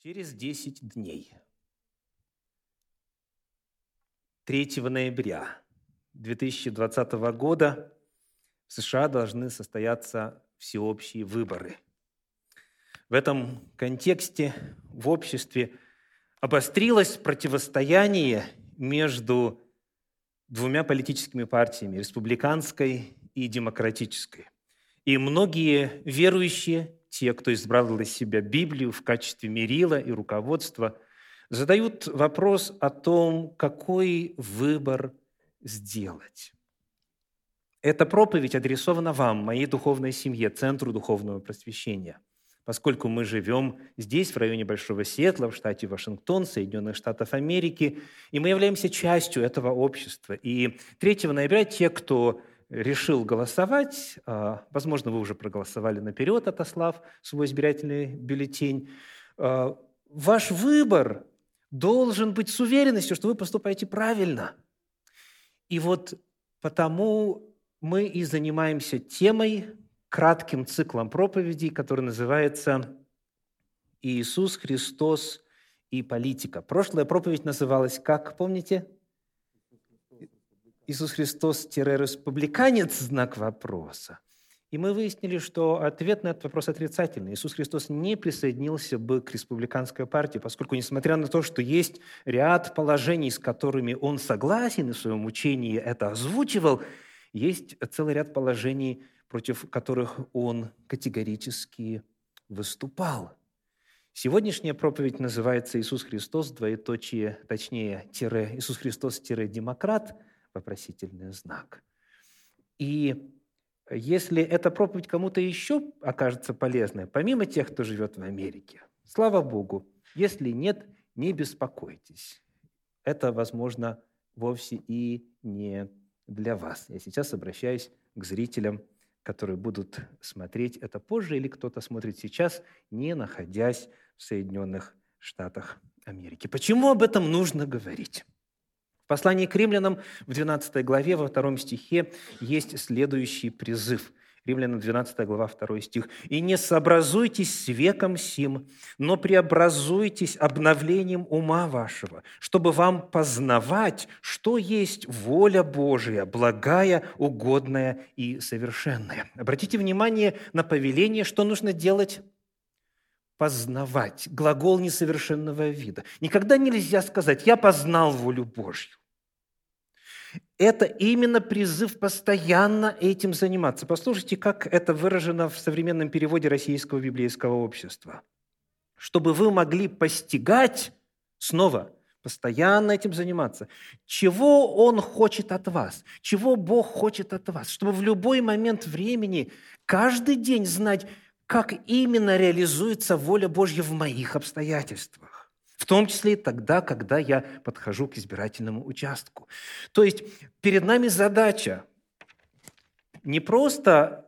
Через 10 дней, 3 ноября 2020 года в США должны состояться всеобщие выборы. В этом контексте в обществе обострилось противостояние между двумя политическими партиями, республиканской и демократической. И многие верующие, те, кто избрал для себя Библию в качестве мерила и руководства, задают вопрос о том, какой выбор сделать. Эта проповедь адресована вам, моей духовной семье, Центру духовного просвещения, поскольку мы живем здесь, в районе Большого Сетла, в штате Вашингтон, Соединенных Штатов Америки, и мы являемся частью этого общества. И 3 ноября те, кто решил голосовать, а, возможно, вы уже проголосовали наперед, отослав свой избирательный бюллетень, а, ваш выбор должен быть с уверенностью, что вы поступаете правильно. И вот потому мы и занимаемся темой, кратким циклом проповедей, который называется «Иисус Христос и политика». Прошлая проповедь называлась как, помните? Иисус Христос-республиканец? Знак вопроса. И мы выяснили, что ответ на этот вопрос отрицательный. Иисус Христос не присоединился бы к республиканской партии, поскольку, несмотря на то, что есть ряд положений, с которыми он согласен и в своем учении это озвучивал – есть целый ряд положений, против которых он категорически выступал. Сегодняшняя проповедь называется «Иисус Христос, двоеточие, точнее, тире, Иисус Христос, тире, демократ», вопросительный знак. И если эта проповедь кому-то еще окажется полезной, помимо тех, кто живет в Америке, слава Богу, если нет, не беспокойтесь. Это, возможно, вовсе и не для вас. Я сейчас обращаюсь к зрителям, которые будут смотреть это позже, или кто-то смотрит сейчас, не находясь в Соединенных Штатах Америки. Почему об этом нужно говорить? Послании к римлянам в 12 главе, во втором стихе есть следующий призыв. Римлянам 12 глава 2 стих. «И не сообразуйтесь с веком сим, но преобразуйтесь обновлением ума вашего, чтобы вам познавать, что есть воля Божия, благая, угодная и совершенная». Обратите внимание на повеление, что нужно делать познавать. Глагол несовершенного вида. Никогда нельзя сказать «я познал волю Божью». Это именно призыв постоянно этим заниматься. Послушайте, как это выражено в современном переводе Российского библейского общества. Чтобы вы могли постигать, снова, постоянно этим заниматься, чего Он хочет от вас, чего Бог хочет от вас, чтобы в любой момент времени, каждый день знать, как именно реализуется воля Божья в моих обстоятельствах. В том числе и тогда, когда я подхожу к избирательному участку. То есть перед нами задача не просто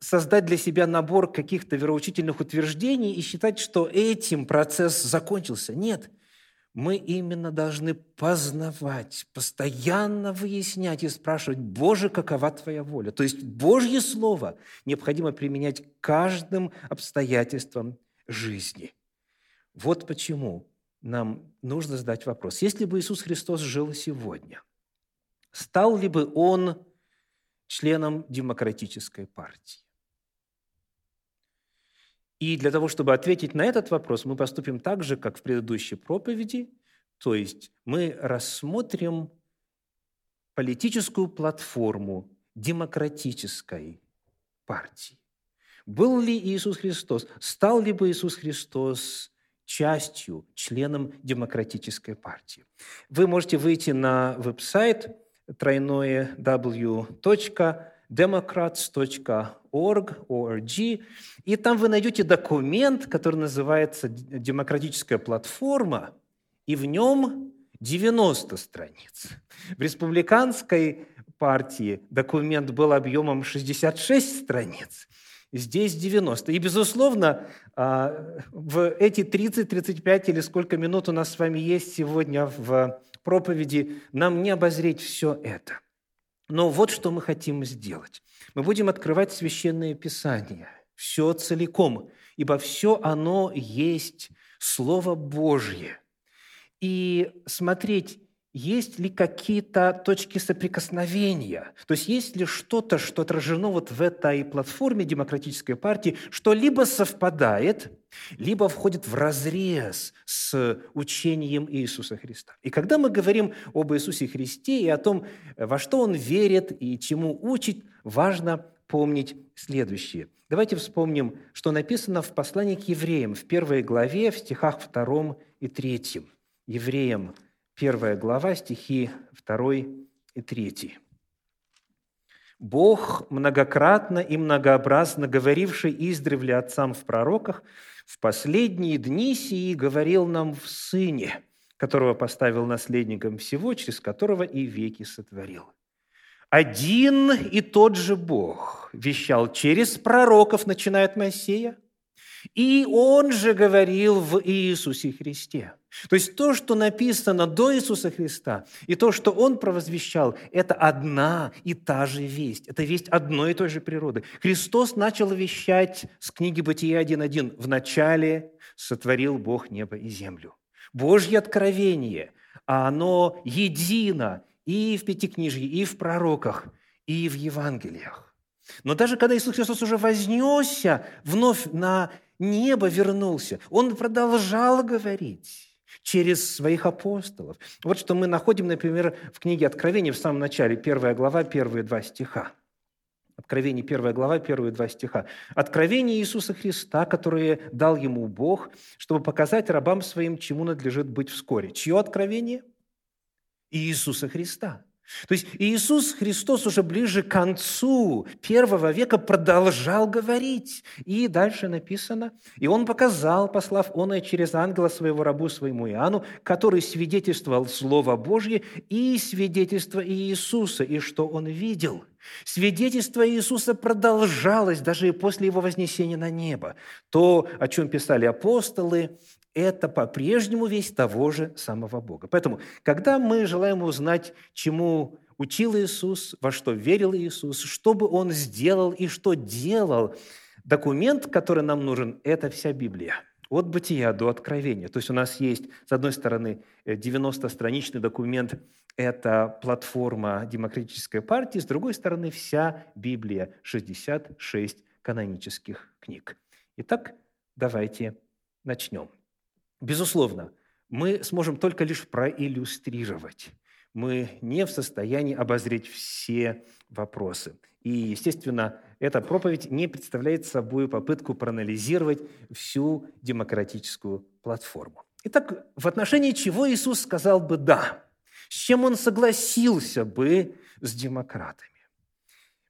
создать для себя набор каких-то вероучительных утверждений и считать, что этим процесс закончился. Нет, мы именно должны познавать, постоянно выяснять и спрашивать, Боже, какова Твоя воля? То есть Божье Слово необходимо применять каждым обстоятельством жизни. Вот почему нам нужно задать вопрос. Если бы Иисус Христос жил сегодня, стал ли бы Он членом демократической партии? И для того, чтобы ответить на этот вопрос, мы поступим так же, как в предыдущей проповеди, то есть мы рассмотрим политическую платформу демократической партии. Был ли Иисус Христос, стал ли бы Иисус Христос частью, членом демократической партии. Вы можете выйти на веб-сайт тройное w.democrats.org, org, и там вы найдете документ, который называется «Демократическая платформа», и в нем 90 страниц. В республиканской партии документ был объемом 66 страниц. Здесь 90. И, безусловно, а, в эти 30-35 или сколько минут у нас с вами есть сегодня в проповеди, нам не обозреть все это. Но вот что мы хотим сделать. Мы будем открывать Священное Писание, все целиком, ибо все оно есть Слово Божье, и смотреть, есть ли какие-то точки соприкосновения, то есть есть ли что-то, что отражено вот в этой платформе демократической партии, что либо совпадает, либо входит в разрез с учением Иисуса Христа. И когда мы говорим об Иисусе Христе и о том, во что Он верит и чему учит, важно помнить следующее. Давайте вспомним, что написано в послании к евреям в первой главе, в стихах 2 и 3. Евреям первая глава, стихи 2 и 3. «Бог, многократно и многообразно говоривший издревле отцам в пророках, в последние дни сии говорил нам в Сыне, которого поставил наследником всего, через которого и веки сотворил. Один и тот же Бог вещал через пророков, начиная от Моисея, и Он же говорил в Иисусе Христе. То есть то, что написано до Иисуса Христа, и то, что Он провозвещал, это одна и та же весть. Это весть одной и той же природы. Христос начал вещать с книги Бытия 1.1. «В начале сотворил Бог небо и землю». Божье откровение, а оно едино и в Пятикнижье, и в пророках, и в Евангелиях. Но даже когда Иисус Христос уже вознесся вновь на небо вернулся, он продолжал говорить через своих апостолов. Вот что мы находим, например, в книге Откровения в самом начале, первая глава, первые два стиха. Откровение, первая глава, первые два стиха. Откровение Иисуса Христа, которое дал ему Бог, чтобы показать рабам своим, чему надлежит быть вскоре. Чье откровение? Иисуса Христа. То есть Иисус Христос уже ближе к концу первого века продолжал говорить. И дальше написано, «И Он показал, послав Он и через ангела своего рабу своему Иоанну, который свидетельствовал Слово Божье и свидетельство Иисуса, и что Он видел». Свидетельство Иисуса продолжалось даже и после Его вознесения на небо. То, о чем писали апостолы, это по-прежнему весь того же самого Бога. Поэтому, когда мы желаем узнать, чему учил Иисус, во что верил Иисус, что бы Он сделал и что делал, документ, который нам нужен, это вся Библия. От бытия до откровения. То есть у нас есть, с одной стороны, 90-страничный документ – это платформа демократической партии, с другой стороны, вся Библия, 66 канонических книг. Итак, давайте начнем. Безусловно, мы сможем только лишь проиллюстрировать. Мы не в состоянии обозреть все вопросы. И, естественно, эта проповедь не представляет собой попытку проанализировать всю демократическую платформу. Итак, в отношении чего Иисус сказал бы «да», с чем Он согласился бы с демократами?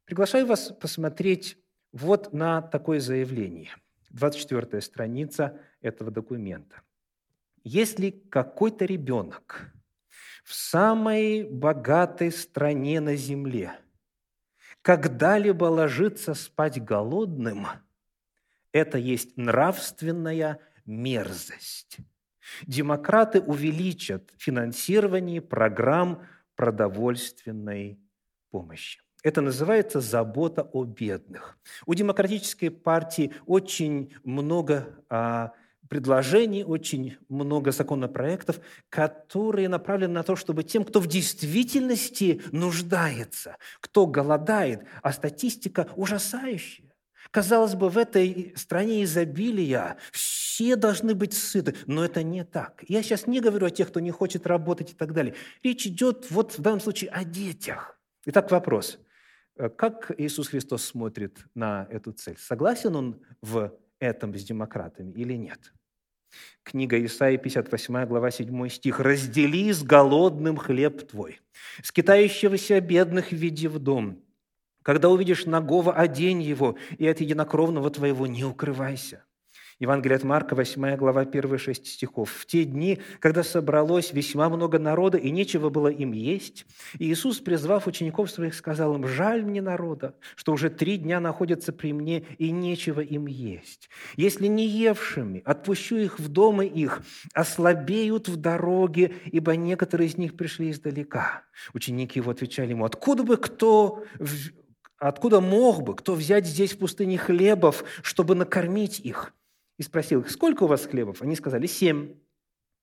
Приглашаю вас посмотреть вот на такое заявление. 24 страница этого документа. Если какой-то ребенок в самой богатой стране на земле когда-либо ложится спать голодным, это есть нравственная мерзость. Демократы увеличат финансирование программ продовольственной помощи. Это называется забота о бедных. У демократической партии очень много а, предложений, очень много законопроектов, которые направлены на то, чтобы тем, кто в действительности нуждается, кто голодает, а статистика ужасающая. Казалось бы, в этой стране изобилия все должны быть сыты, но это не так. Я сейчас не говорю о тех, кто не хочет работать и так далее. Речь идет вот в данном случае о детях. Итак, вопрос. Как Иисус Христос смотрит на эту цель? Согласен он в этом с демократами или нет? Книга Исаии, 58 глава, 7 стих. «Раздели с голодным хлеб твой, скитающегося бедных веди в дом. Когда увидишь нагого, одень его, и от единокровного твоего не укрывайся». Евангелие от Марка, 8 глава, 1 6 стихов. «В те дни, когда собралось весьма много народа, и нечего было им есть, Иисус, призвав учеников своих, сказал им, «Жаль мне народа, что уже три дня находятся при мне, и нечего им есть. Если не евшими, отпущу их в дома их, ослабеют в дороге, ибо некоторые из них пришли издалека». Ученики его отвечали ему, «Откуда бы кто Откуда мог бы кто взять здесь в пустыне хлебов, чтобы накормить их? И спросил их, сколько у вас хлебов? Они сказали, семь.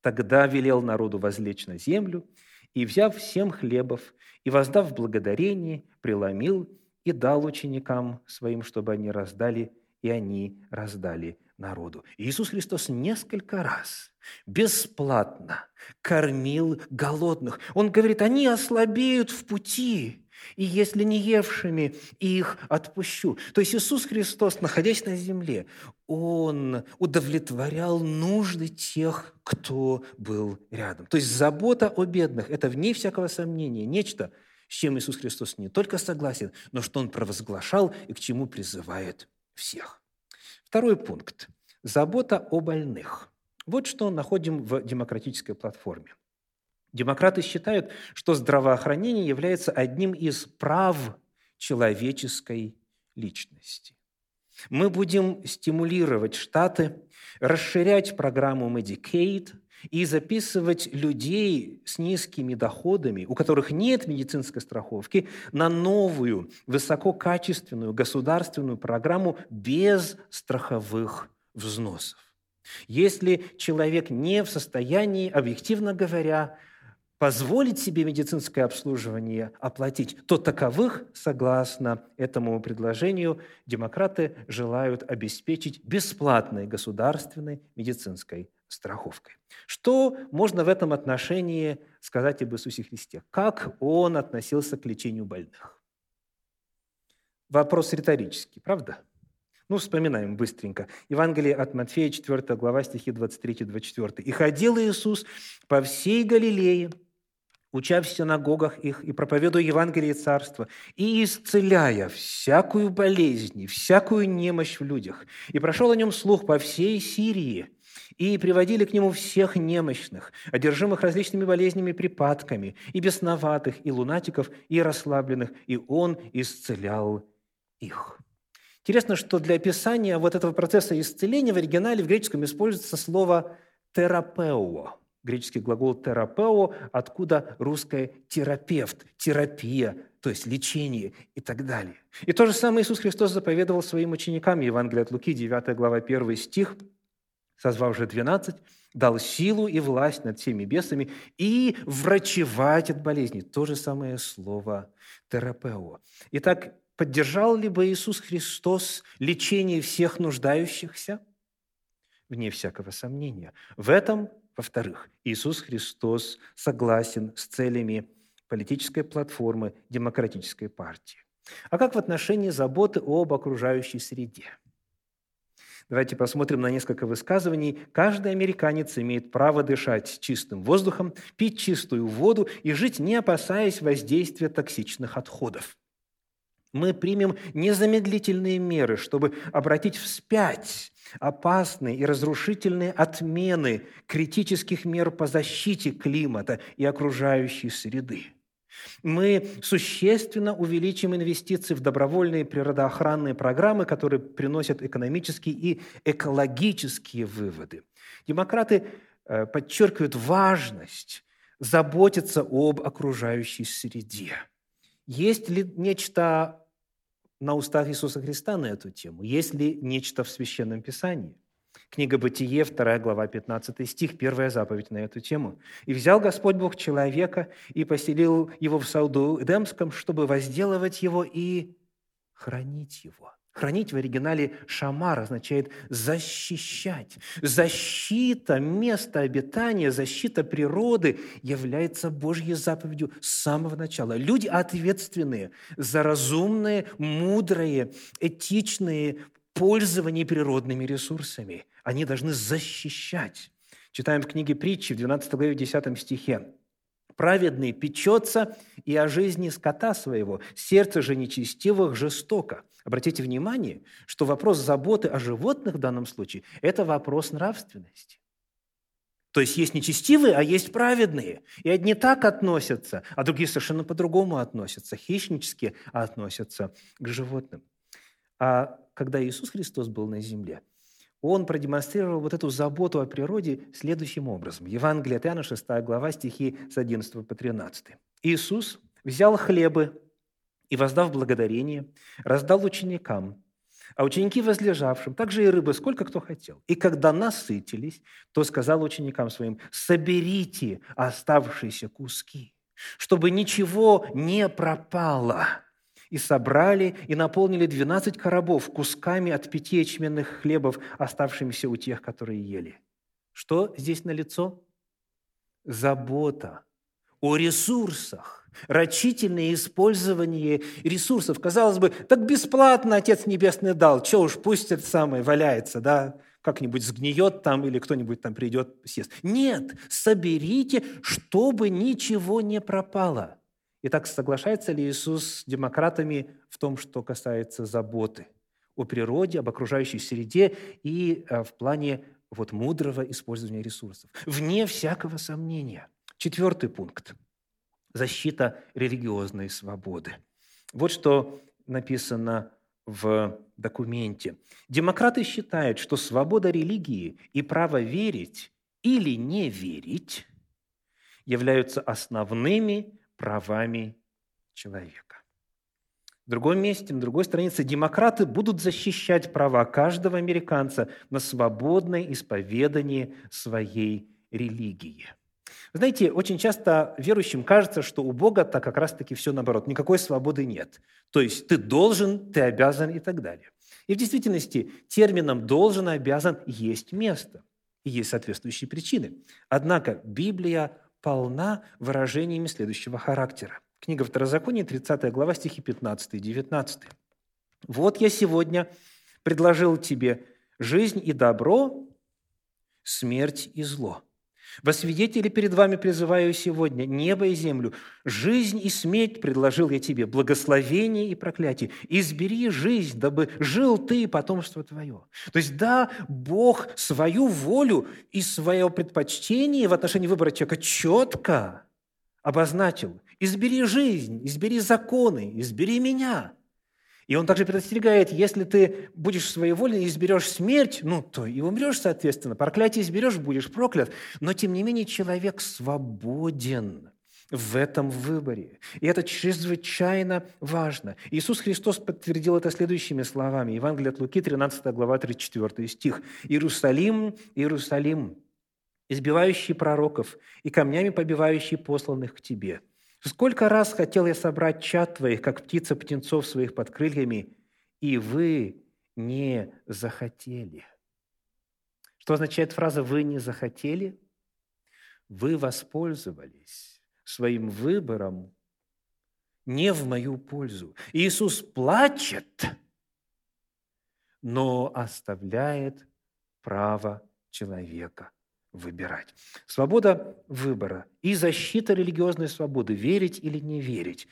Тогда велел народу возлечь на землю, и, взяв семь хлебов, и воздав благодарение, преломил и дал ученикам своим, чтобы они раздали, и они раздали народу. Иисус Христос несколько раз бесплатно кормил голодных. Он говорит, они ослабеют в пути, и если не евшими, их отпущу. То есть Иисус Христос, находясь на земле, Он удовлетворял нужды тех, кто был рядом. То есть забота о бедных – это, вне всякого сомнения, нечто, с чем Иисус Христос не только согласен, но что Он провозглашал и к чему призывает всех. Второй пункт – забота о больных. Вот что находим в демократической платформе. Демократы считают, что здравоохранение является одним из прав человеческой личности. Мы будем стимулировать штаты, расширять программу Medicaid и записывать людей с низкими доходами, у которых нет медицинской страховки, на новую, высококачественную государственную программу без страховых взносов. Если человек не в состоянии, объективно говоря, позволить себе медицинское обслуживание оплатить, то таковых, согласно этому предложению, демократы желают обеспечить бесплатной государственной медицинской страховкой. Что можно в этом отношении сказать об Иисусе Христе? Как Он относился к лечению больных? Вопрос риторический, правда? Ну, вспоминаем быстренько. Евангелие от Матфея, 4 глава, стихи 23-24. «И ходил Иисус по всей Галилее, уча в синагогах их и проповедуя Евангелие Царства, и исцеляя всякую болезнь и всякую немощь в людях. И прошел о нем слух по всей Сирии, и приводили к нему всех немощных, одержимых различными болезнями, припадками, и бесноватых, и лунатиков, и расслабленных, и он исцелял их». Интересно, что для описания вот этого процесса исцеления в оригинале в греческом используется слово «терапео», греческий глагол «терапео», откуда русское «терапевт», «терапия», то есть лечение и так далее. И то же самое Иисус Христос заповедовал своим ученикам. Евангелие от Луки, 9 глава, 1 стих, созвав же 12, дал силу и власть над всеми бесами и врачевать от болезней. То же самое слово «терапео». Итак, поддержал ли бы Иисус Христос лечение всех нуждающихся? Вне всякого сомнения. В этом во-вторых, Иисус Христос согласен с целями политической платформы демократической партии. А как в отношении заботы об окружающей среде? Давайте посмотрим на несколько высказываний. Каждый американец имеет право дышать чистым воздухом, пить чистую воду и жить, не опасаясь воздействия токсичных отходов. Мы примем незамедлительные меры, чтобы обратить вспять опасные и разрушительные отмены критических мер по защите климата и окружающей среды. Мы существенно увеличим инвестиции в добровольные природоохранные программы, которые приносят экономические и экологические выводы. Демократы э, подчеркивают важность заботиться об окружающей среде. Есть ли нечто на устах Иисуса Христа на эту тему? Есть ли нечто в Священном Писании? Книга Бытие, 2 глава, 15 стих, первая заповедь на эту тему. «И взял Господь Бог человека и поселил его в саду Эдемском, чтобы возделывать его и хранить его». Хранить в оригинале «шамар» означает «защищать». Защита места обитания, защита природы является Божьей заповедью с самого начала. Люди ответственные за разумное, мудрое, этичное пользование природными ресурсами. Они должны защищать. Читаем в книге притчи в 12 главе 10 стихе. «Праведный печется и о жизни скота своего, сердце же нечестивых жестоко». Обратите внимание, что вопрос заботы о животных в данном случае – это вопрос нравственности. То есть есть нечестивые, а есть праведные. И одни так относятся, а другие совершенно по-другому относятся, хищнически относятся к животным. А когда Иисус Христос был на земле, Он продемонстрировал вот эту заботу о природе следующим образом. Евангелие от Иоанна, 6 глава, стихи с 11 по 13. «Иисус взял хлебы, и, воздав благодарение, раздал ученикам, а ученики возлежавшим, также и рыбы, сколько кто хотел. И когда насытились, то сказал ученикам своим, соберите оставшиеся куски, чтобы ничего не пропало. И собрали, и наполнили двенадцать коробов кусками от пяти ячменных хлебов, оставшимися у тех, которые ели. Что здесь налицо? Забота о ресурсах, рачительное использование ресурсов. Казалось бы, так бесплатно Отец Небесный дал, что уж пусть это самое валяется, да, как-нибудь сгниет там или кто-нибудь там придет, съест. Нет, соберите, чтобы ничего не пропало. Итак, соглашается ли Иисус с демократами в том, что касается заботы о природе, об окружающей среде и э, в плане вот мудрого использования ресурсов? Вне всякого сомнения. Четвертый пункт – защита религиозной свободы. Вот что написано в документе. Демократы считают, что свобода религии и право верить или не верить являются основными правами человека. В другом месте, на другой странице, демократы будут защищать права каждого американца на свободное исповедание своей религии. Знаете, очень часто верующим кажется, что у Бога-то как раз-таки все наоборот, никакой свободы нет. То есть ты должен, ты обязан и так далее. И в действительности термином «должен» и «обязан» есть место, и есть соответствующие причины. Однако Библия полна выражениями следующего характера. Книга Второзакония, 30 глава, стихи 15 и 19. «Вот я сегодня предложил тебе жизнь и добро, смерть и зло. Во свидетели перед вами призываю сегодня небо и землю. Жизнь и смерть предложил я тебе, благословение и проклятие. Избери жизнь, дабы жил ты и потомство твое. То есть, да, Бог свою волю и свое предпочтение в отношении выбора человека четко обозначил. Избери жизнь, избери законы, избери меня – и он также предостерегает, если ты будешь своеволен и изберешь смерть, ну, то и умрешь, соответственно. Проклятие изберешь, будешь проклят. Но, тем не менее, человек свободен в этом выборе. И это чрезвычайно важно. Иисус Христос подтвердил это следующими словами. Евангелие от Луки, 13 глава, 34 стих. «Иерусалим, Иерусалим, избивающий пророков и камнями побивающий посланных к тебе». Сколько раз хотел я собрать чат твоих, как птица птенцов своих под крыльями, и вы не захотели. Что означает фраза «вы не захотели»? Вы воспользовались своим выбором не в мою пользу. Иисус плачет, но оставляет право человека выбирать. Свобода выбора и защита религиозной свободы, верить или не верить.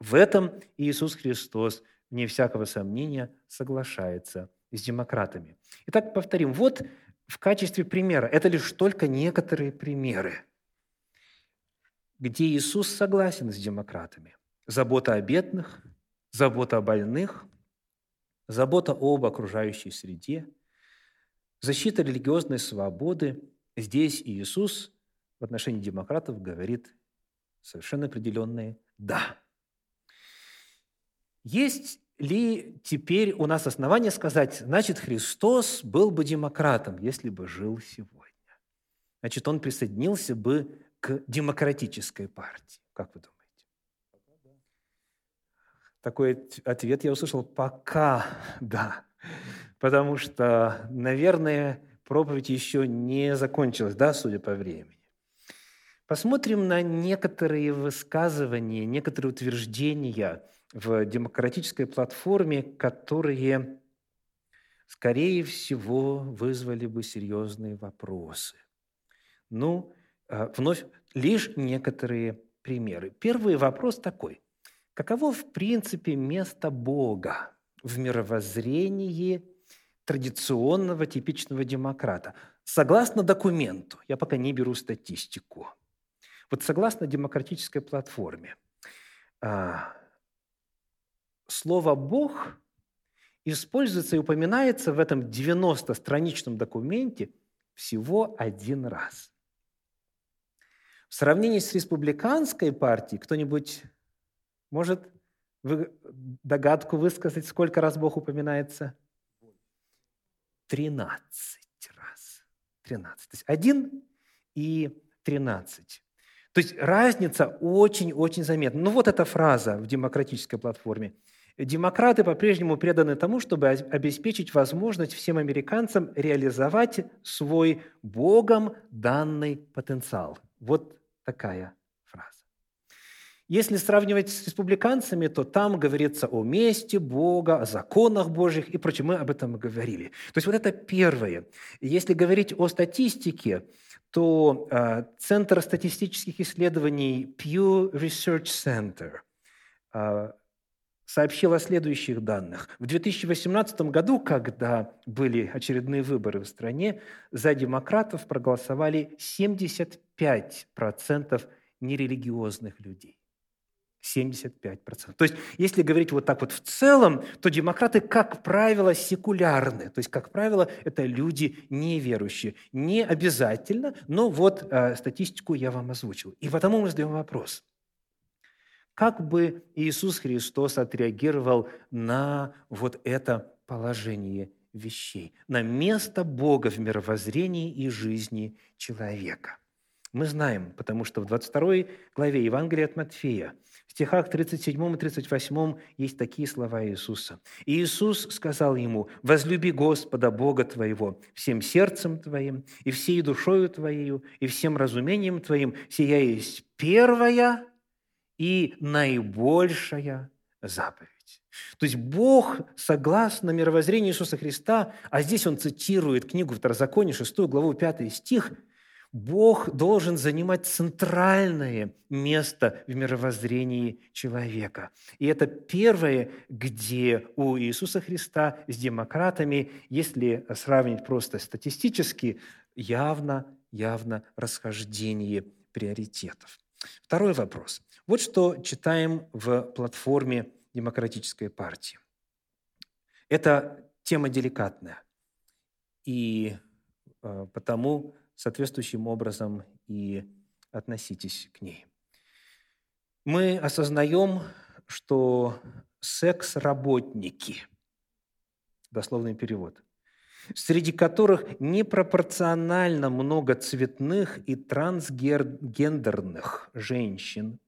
В этом Иисус Христос, вне всякого сомнения, соглашается с демократами. Итак, повторим, вот в качестве примера, это лишь только некоторые примеры, где Иисус согласен с демократами. Забота о бедных, забота о больных, забота об окружающей среде, защита религиозной свободы – Здесь Иисус в отношении демократов говорит совершенно определенное «да». Есть ли теперь у нас основания сказать, значит, Христос был бы демократом, если бы жил сегодня? Значит, он присоединился бы к демократической партии. Как вы думаете? Такой ответ я услышал «пока да». Потому что, наверное, проповедь еще не закончилась, да, судя по времени. Посмотрим на некоторые высказывания, некоторые утверждения в демократической платформе, которые, скорее всего, вызвали бы серьезные вопросы. Ну, а, вновь лишь некоторые примеры. Первый вопрос такой. Каково, в принципе, место Бога в мировоззрении традиционного типичного демократа. Согласно документу, я пока не беру статистику, вот согласно демократической платформе, а, слово «Бог» используется и упоминается в этом 90-страничном документе всего один раз. В сравнении с республиканской партией кто-нибудь может догадку высказать, сколько раз Бог упоминается – 13 раз. 13. То есть 1 и 13. То есть разница очень-очень заметна. Ну вот эта фраза в демократической платформе. Демократы по-прежнему преданы тому, чтобы обеспечить возможность всем американцам реализовать свой Богом данный потенциал. Вот такая. Если сравнивать с республиканцами, то там говорится о месте Бога, о законах Божьих и прочее. Мы об этом говорили. То есть вот это первое. Если говорить о статистике, то э, Центр статистических исследований Pew Research Center э, сообщил о следующих данных. В 2018 году, когда были очередные выборы в стране, за демократов проголосовали 75% нерелигиозных людей. 75%. То есть, если говорить вот так вот в целом, то демократы, как правило, секулярны. То есть, как правило, это люди неверующие. Не обязательно, но вот э, статистику я вам озвучил. И потому мы задаем вопрос. Как бы Иисус Христос отреагировал на вот это положение вещей, на место Бога в мировоззрении и жизни человека? Мы знаем, потому что в 22 главе Евангелия от Матфея – в стихах 37 и 38 есть такие слова Иисуса. И Иисус сказал ему, «Возлюби Господа Бога твоего всем сердцем твоим, и всей душою твоею, и всем разумением твоим, сия есть первая и наибольшая заповедь». То есть Бог, согласно мировоззрению Иисуса Христа, а здесь он цитирует книгу Второзакония, 6 главу, 5 стих – Бог должен занимать центральное место в мировоззрении человека. И это первое, где у Иисуса Христа с демократами, если сравнить просто статистически, явно, явно расхождение приоритетов. Второй вопрос. Вот что читаем в платформе Демократической партии. Это тема деликатная. И э, потому соответствующим образом и относитесь к ней. Мы осознаем, что секс-работники, дословный перевод, среди которых непропорционально много цветных и трансгендерных женщин,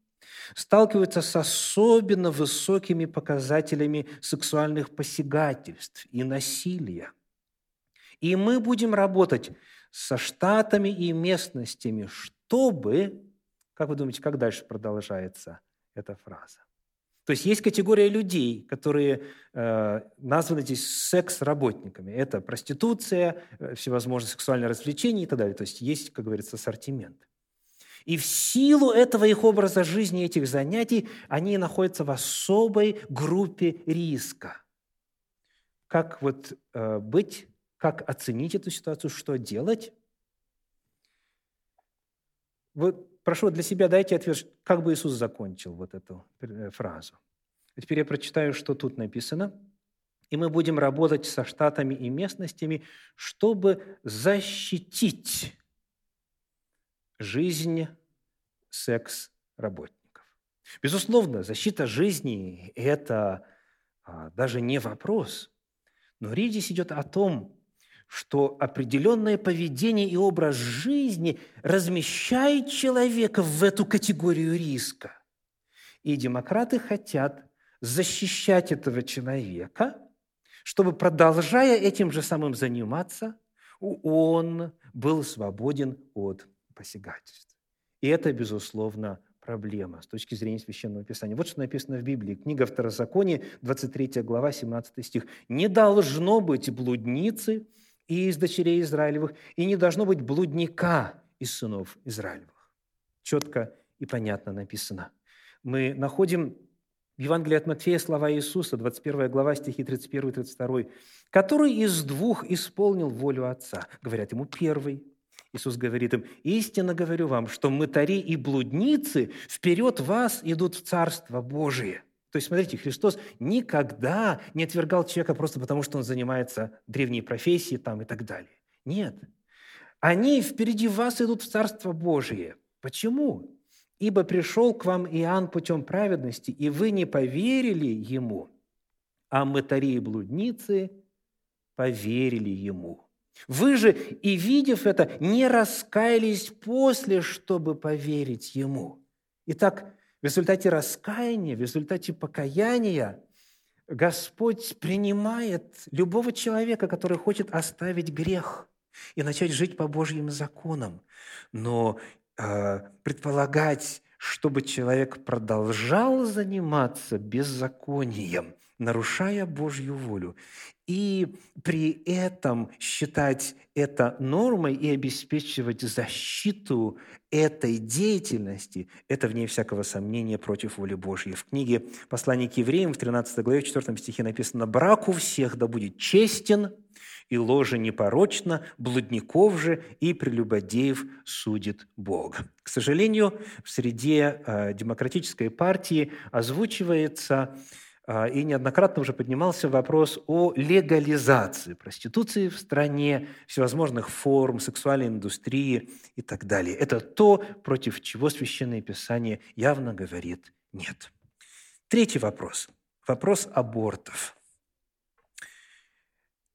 сталкиваются с особенно высокими показателями сексуальных посягательств и насилия. И мы будем работать со штатами и местностями, чтобы, как вы думаете, как дальше продолжается эта фраза? То есть есть категория людей, которые э, названы здесь секс-работниками. Это проституция, э, всевозможные сексуальные развлечения и так далее. То есть есть, как говорится, ассортимент. И в силу этого их образа жизни, этих занятий, они находятся в особой группе риска. Как вот э, быть как оценить эту ситуацию, что делать? Вот прошу для себя дайте ответ, как бы Иисус закончил вот эту э, фразу. Теперь я прочитаю, что тут написано. И мы будем работать со штатами и местностями, чтобы защитить жизнь секс-работников. Безусловно, защита жизни – это а, даже не вопрос. Но речь здесь идет о том, что определенное поведение и образ жизни размещает человека в эту категорию риска. И демократы хотят защищать этого человека, чтобы, продолжая этим же самым заниматься, он был свободен от посягательств. И это, безусловно, проблема с точки зрения Священного Писания. Вот что написано в Библии. Книга Второзакония, 23 глава, 17 стих. «Не должно быть блудницы, и из дочерей Израилевых, и не должно быть блудника из сынов Израилевых. Четко и понятно написано. Мы находим в Евангелии от Матфея слова Иисуса, 21 глава, стихи 31 и 32, «Который из двух исполнил волю Отца?» Говорят ему, первый. Иисус говорит им, «Истинно говорю вам, что мытари и блудницы вперед вас идут в Царство Божие». То есть, смотрите, Христос никогда не отвергал человека просто потому, что он занимается древней профессией там и так далее. Нет. Они впереди вас идут в Царство Божие. Почему? «Ибо пришел к вам Иоанн путем праведности, и вы не поверили ему, а мытари и блудницы поверили Ему. Вы же, и видев это, не раскаялись после, чтобы поверить Ему. Итак, в результате раскаяния, в результате покаяния Господь принимает любого человека, который хочет оставить грех и начать жить по Божьим законам. Но э, предполагать, чтобы человек продолжал заниматься беззаконием, нарушая Божью волю, и при этом считать это нормой и обеспечивать защиту этой деятельности, это, вне всякого сомнения, против воли Божьей. В книге «Послание к евреям» в 13 главе, в 4 стихе написано «Брак у всех да будет честен, и ложе непорочно, блудников же и прелюбодеев судит Бог». К сожалению, в среде э, демократической партии озвучивается и неоднократно уже поднимался вопрос о легализации проституции в стране, всевозможных форм сексуальной индустрии и так далее. Это то, против чего Священное Писание явно говорит «нет». Третий вопрос. Вопрос абортов.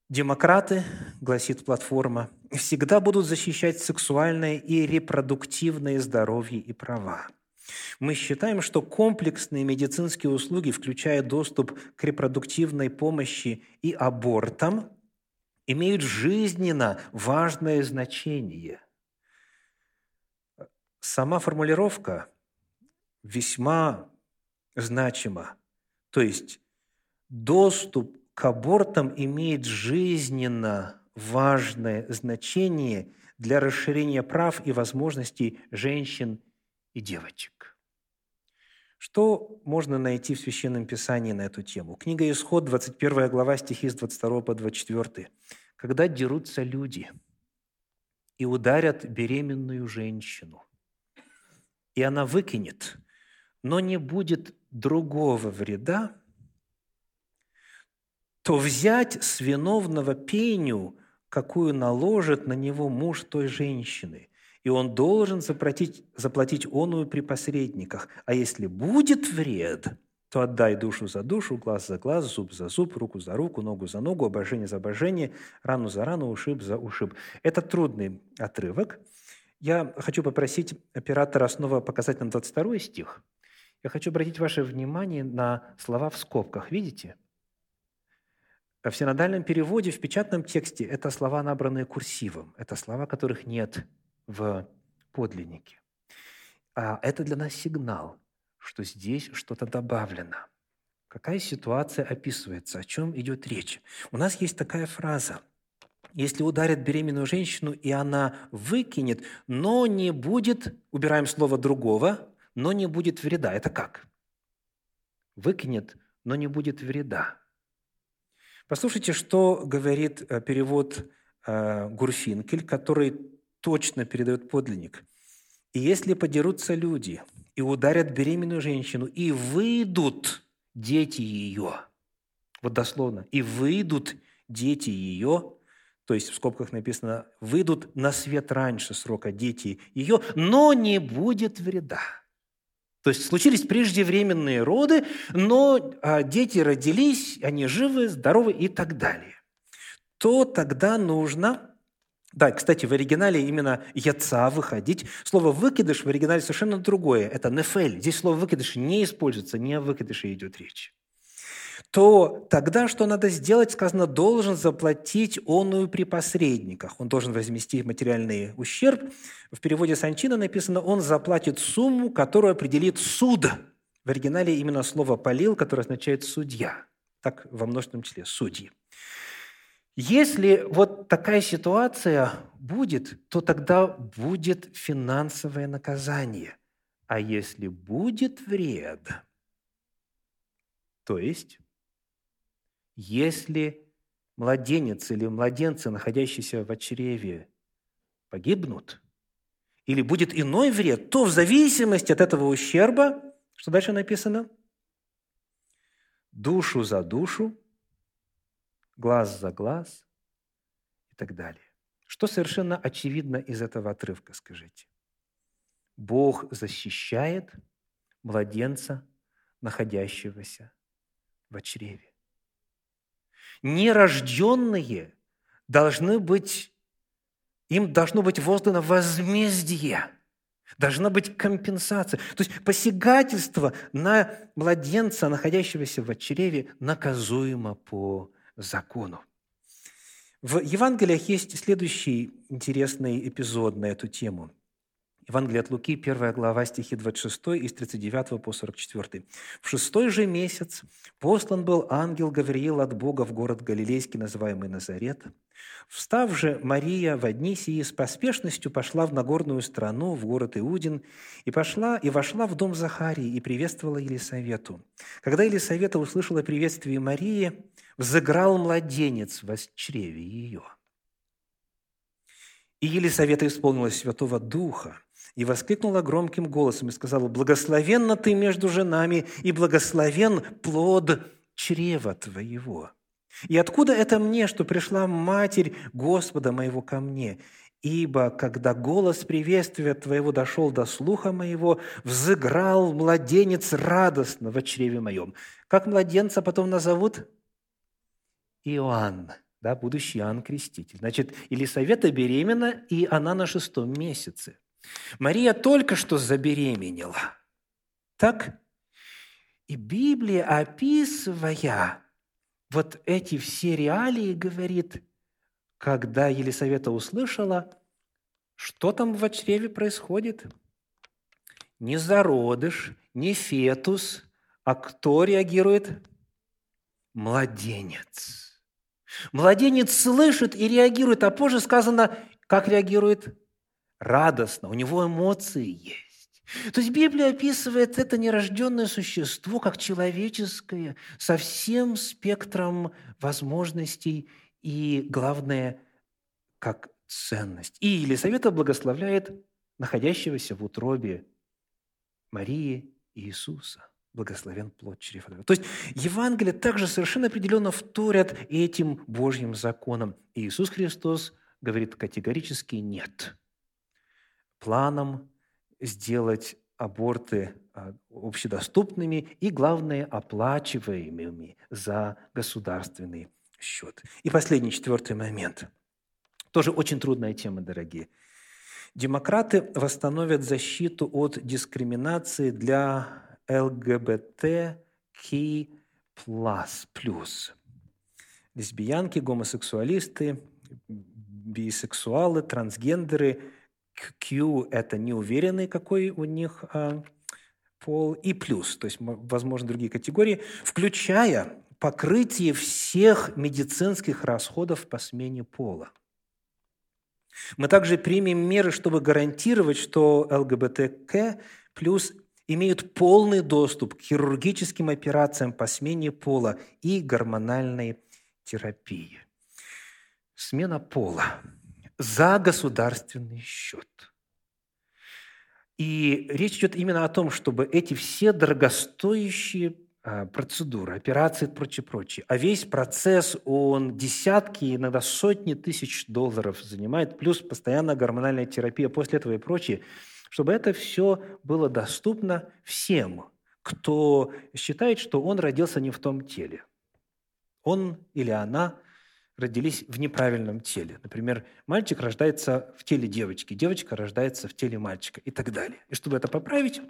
Демократы, гласит платформа, всегда будут защищать сексуальное и репродуктивное здоровье и права – мы считаем, что комплексные медицинские услуги, включая доступ к репродуктивной помощи и абортам, имеют жизненно важное значение. Сама формулировка весьма значима. То есть доступ к абортам имеет жизненно важное значение для расширения прав и возможностей женщин и девочек. Что можно найти в Священном Писании на эту тему? Книга Исход, 21 глава, стихи с 22 по 24. «Когда дерутся люди и ударят беременную женщину, и она выкинет, но не будет другого вреда, то взять с виновного пеню, какую наложит на него муж той женщины, и он должен заплатить, заплатить оную при посредниках. А если будет вред, то отдай душу за душу, глаз за глаз, зуб за зуб, руку за руку, ногу за ногу, обожение за обожение, рану за рану, ушиб за ушиб. Это трудный отрывок. Я хочу попросить оператора снова показать нам 22 стих. Я хочу обратить ваше внимание на слова в скобках. Видите? В синодальном переводе, в печатном тексте, это слова, набранные курсивом. Это слова, которых нет в подлиннике. А это для нас сигнал, что здесь что-то добавлено. Какая ситуация описывается, о чем идет речь? У нас есть такая фраза. Если ударят беременную женщину, и она выкинет, но не будет, убираем слово другого, но не будет вреда. Это как? Выкинет, но не будет вреда. Послушайте, что говорит э, перевод э, Гурфинкель, который точно передает подлинник. «И если подерутся люди и ударят беременную женщину, и выйдут дети ее». Вот дословно. «И выйдут дети ее», то есть в скобках написано, «выйдут на свет раньше срока дети ее, но не будет вреда». То есть случились преждевременные роды, но а, дети родились, они живы, здоровы и так далее. То тогда нужно да, кстати, в оригинале именно «яца» – «выходить». Слово «выкидыш» в оригинале совершенно другое. Это «нефель». Здесь слово «выкидыш» не используется, не о выкидыше идет речь. То тогда что надо сделать? Сказано, должен заплатить оную при посредниках. Он должен возместить материальный ущерб. В переводе Санчина написано, он заплатит сумму, которую определит суд. В оригинале именно слово «полил», которое означает «судья». Так во множественном числе – судьи. Если вот такая ситуация будет, то тогда будет финансовое наказание. А если будет вред, то есть если младенец или младенцы, находящиеся в чреве, погибнут, или будет иной вред, то в зависимости от этого ущерба, что дальше написано? Душу за душу, глаз за глаз и так далее. Что совершенно очевидно из этого отрывка, скажите? Бог защищает младенца, находящегося в чреве. нерожденные должны быть, им должно быть воздано возмездие, должна быть компенсация. То есть посягательство на младенца, находящегося в чреве, наказуемо по закону. В Евангелиях есть следующий интересный эпизод на эту тему – Евангелие от Луки, 1 глава, стихи 26, из 39 по 44. «В шестой же месяц послан был ангел Гавриил от Бога в город Галилейский, называемый Назарет. Встав же Мария в одни сии с поспешностью пошла в Нагорную страну, в город Иудин, и пошла и вошла в дом Захарии и приветствовала Елисавету. Когда Елисавета услышала приветствие Марии, взыграл младенец в чреве ее». И Елисавета исполнилась Святого Духа, и воскликнула громким голосом и сказала, «Благословенна ты между женами, и благословен плод чрева твоего». И откуда это мне, что пришла Матерь Господа моего ко мне? Ибо когда голос приветствия Твоего дошел до слуха моего, взыграл младенец радостно в чреве моем. Как младенца потом назовут? Иоанн, да, будущий Иоанн Креститель. Значит, Елисавета беременна, и она на шестом месяце. Мария только что забеременела. Так? И Библия, описывая вот эти все реалии, говорит, когда Елисавета услышала, что там в чреве происходит? Не зародыш, не фетус, а кто реагирует? Младенец. Младенец слышит и реагирует, а позже сказано, как реагирует? Радостно, у него эмоции есть. То есть Библия описывает это нерожденное существо как человеческое, со всем спектром возможностей и, главное, как ценность. И Елисавета благословляет находящегося в утробе Марии Иисуса. Благословен плод чрева. То есть Евангелие также совершенно определенно вторят этим Божьим законам. И Иисус Христос говорит категорически «нет» планом сделать аборты а, общедоступными и, главное, оплачиваемыми за государственный счет. И последний, четвертый момент. Тоже очень трудная тема, дорогие. Демократы восстановят защиту от дискриминации для ЛГБТК+. Лесбиянки, гомосексуалисты, бисексуалы, трансгендеры – Q – это неуверенный, какой у них а, пол, и плюс, то есть, возможно, другие категории, включая покрытие всех медицинских расходов по смене пола. Мы также примем меры, чтобы гарантировать, что ЛГБТК плюс имеют полный доступ к хирургическим операциям по смене пола и гормональной терапии. Смена пола за государственный счет. И речь идет именно о том, чтобы эти все дорогостоящие а, процедуры, операции и прочее, прочее. А весь процесс, он десятки, иногда сотни тысяч долларов занимает, плюс постоянная гормональная терапия после этого и прочее, чтобы это все было доступно всем, кто считает, что он родился не в том теле. Он или она – родились в неправильном теле. Например, мальчик рождается в теле девочки, девочка рождается в теле мальчика и так далее. И чтобы это поправить,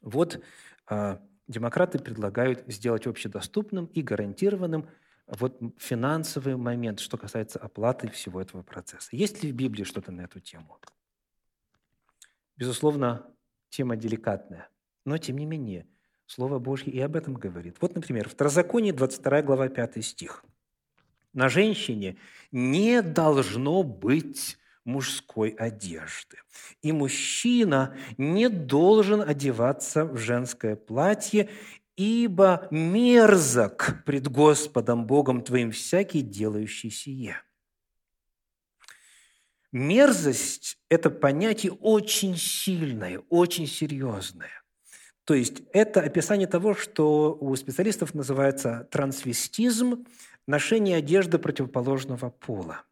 вот э, демократы предлагают сделать общедоступным и гарантированным вот финансовый момент, что касается оплаты всего этого процесса. Есть ли в Библии что-то на эту тему? Безусловно, тема деликатная, но тем не менее, Слово Божье и об этом говорит. Вот, например, в Второзаконии, 22 глава, 5 стих – на женщине не должно быть мужской одежды. И мужчина не должен одеваться в женское платье, ибо мерзок пред Господом Богом твоим всякий, делающий сие. Мерзость – это понятие очень сильное, очень серьезное. То есть это описание того, что у специалистов называется трансвестизм – ношение одежды противоположного пола.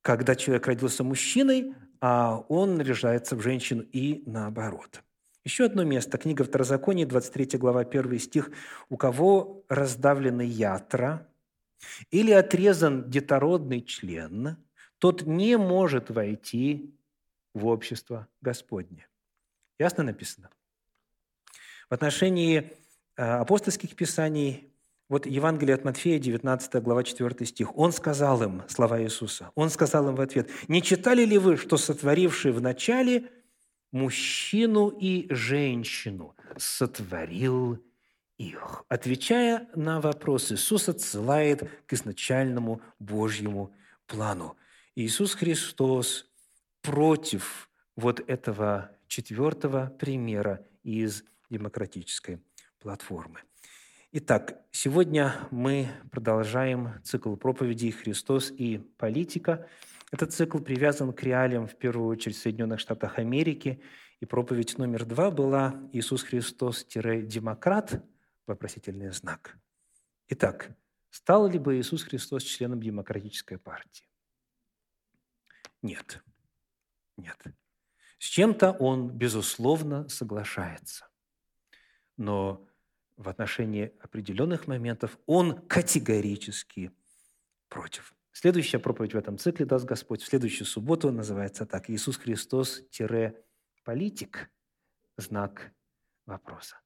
Когда человек родился мужчиной, а он наряжается в женщину и наоборот. Еще одно место, книга Второзакония, 23 глава, 1 стих. «У кого раздавлены ятра, или отрезан детородный член, тот не может войти в общество Господне. Ясно написано? В отношении э, апостольских писаний вот Евангелие от Матфея, 19 глава, 4 стих. Он сказал им, слова Иисуса, он сказал им в ответ, «Не читали ли вы, что сотворивший вначале мужчину и женщину сотворил их?» Отвечая на вопрос, Иисус отсылает к изначальному Божьему плану. Иисус Христос против вот этого четвертого примера из демократической платформы. Итак, сегодня мы продолжаем цикл проповедей «Христос и политика». Этот цикл привязан к реалиям, в первую очередь, в Соединенных Штатах Америки. И проповедь номер два была «Иисус Христос-демократ?» вопросительный знак. Итак, стал ли бы Иисус Христос членом демократической партии? Нет. Нет. С чем-то он, безусловно, соглашается. Но в отношении определенных моментов он категорически против. Следующая проповедь в этом цикле даст Господь в следующую субботу называется так «Иисус Христос-политик. Знак вопроса».